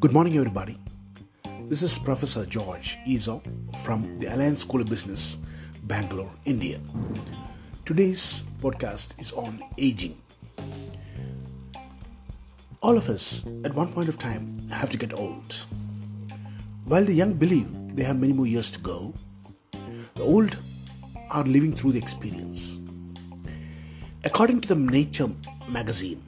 Good morning, everybody. This is Professor George Ezo from the Alliance School of Business, Bangalore, India. Today's podcast is on aging. All of us, at one point of time, have to get old. While the young believe they have many more years to go, the old are living through the experience. According to the Nature magazine,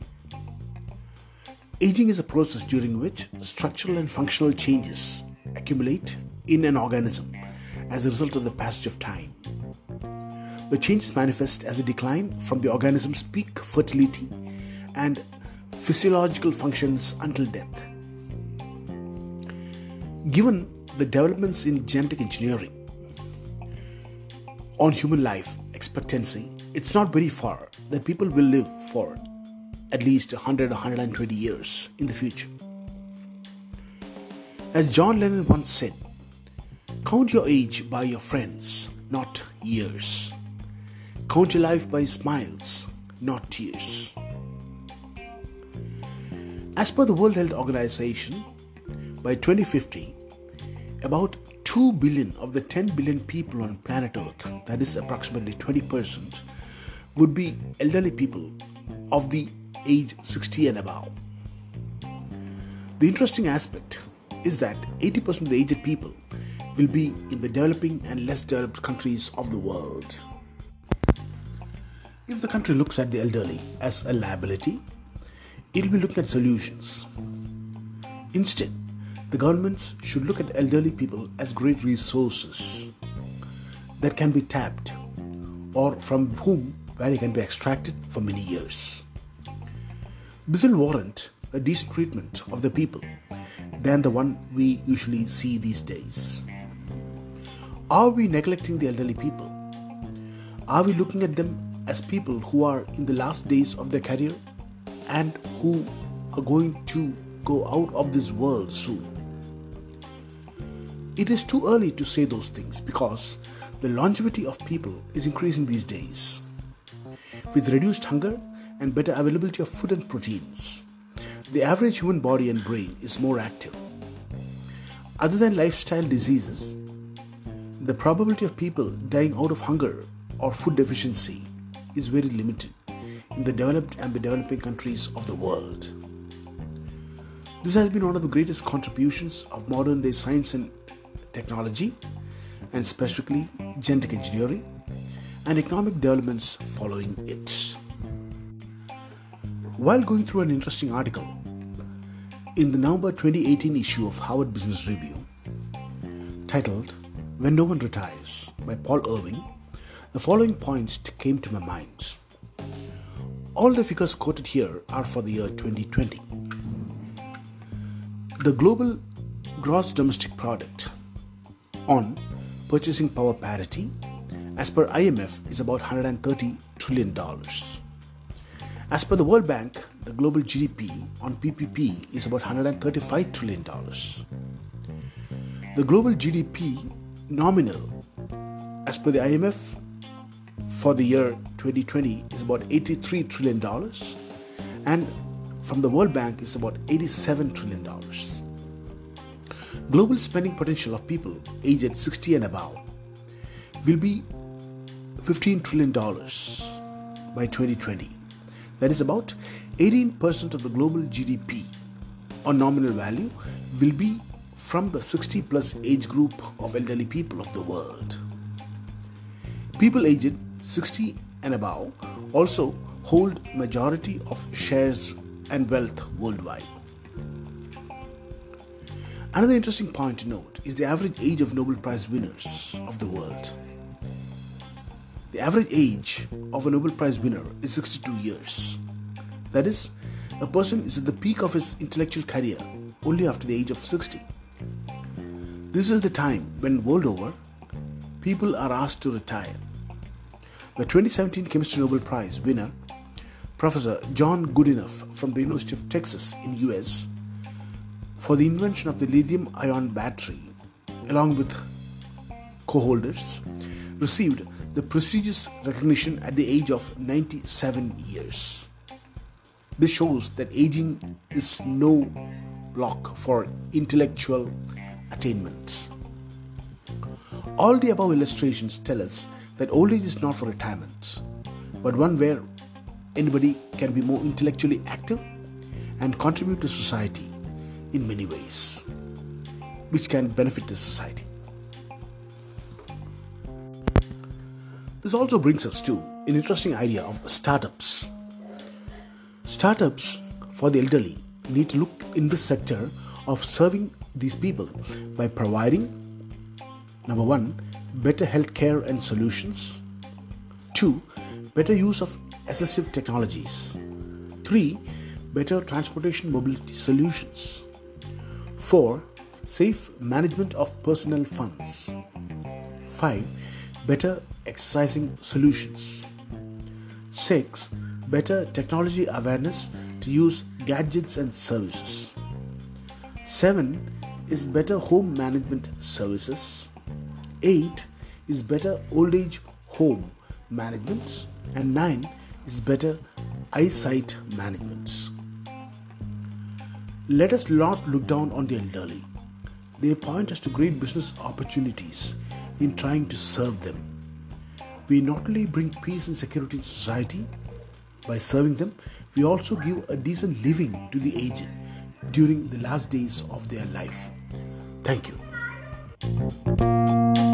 Aging is a process during which structural and functional changes accumulate in an organism as a result of the passage of time. The changes manifest as a decline from the organism's peak fertility and physiological functions until death. Given the developments in genetic engineering on human life expectancy, it's not very far that people will live for at least 100 120 years in the future. As John Lennon once said, count your age by your friends, not years. Count your life by smiles, not tears. As per the World Health Organization, by 2050, about 2 billion of the 10 billion people on planet Earth, that is approximately 20%, would be elderly people of the age 60 and above. The interesting aspect is that 80% of the aged people will be in the developing and less developed countries of the world. If the country looks at the elderly as a liability, it will be looking at solutions. Instead, the governments should look at elderly people as great resources that can be tapped or from whom value can be extracted for many years. Will warrant a decent treatment of the people than the one we usually see these days. Are we neglecting the elderly people? Are we looking at them as people who are in the last days of their career and who are going to go out of this world soon? It is too early to say those things because the longevity of people is increasing these days. With reduced hunger and better availability of food and proteins. The average human body and brain is more active. Other than lifestyle diseases, the probability of people dying out of hunger or food deficiency is very limited in the developed and the developing countries of the world. This has been one of the greatest contributions of modern day science and technology, and specifically genetic engineering and economic developments following it. While going through an interesting article in the November 2018 issue of Harvard Business Review titled When No One Retires by Paul Irving, the following points came to my mind. All the figures quoted here are for the year 2020. The global gross domestic product on purchasing power parity as per IMF is about 130 trillion dollars. As per the World Bank, the global GDP on PPP is about $135 trillion. The global GDP nominal, as per the IMF, for the year 2020 is about $83 trillion, and from the World Bank is about $87 trillion. Global spending potential of people aged 60 and above will be $15 trillion by 2020 that is about 18% of the global GDP on nominal value will be from the 60 plus age group of elderly people of the world. People aged 60 and above also hold majority of shares and wealth worldwide. Another interesting point to note is the average age of Nobel Prize winners of the world. The average age of a Nobel Prize winner is 62 years. That is, a person is at the peak of his intellectual career only after the age of 60. This is the time when, world over, people are asked to retire. The 2017 Chemistry Nobel Prize winner, Professor John Goodenough from the University of Texas in US, for the invention of the lithium ion battery, along with co holders, received the prestigious recognition at the age of 97 years. This shows that aging is no block for intellectual attainment. All the above illustrations tell us that old age is not for retirement, but one where anybody can be more intellectually active and contribute to society in many ways, which can benefit the society. This also brings us to an interesting idea of startups. Startups for the elderly need to look in this sector of serving these people by providing number one, better healthcare and solutions, two, better use of assistive technologies, three, better transportation mobility solutions, four, safe management of personal funds, five, better exercising solutions, six, better technology awareness to use gadgets and services. 7 is better home management services. 8 is better old age home management. And 9 is better eyesight management. Let us not look down on the elderly. They point us to great business opportunities in trying to serve them. We not only bring peace and security in society, by serving them, we also give a decent living to the aged during the last days of their life. Thank you.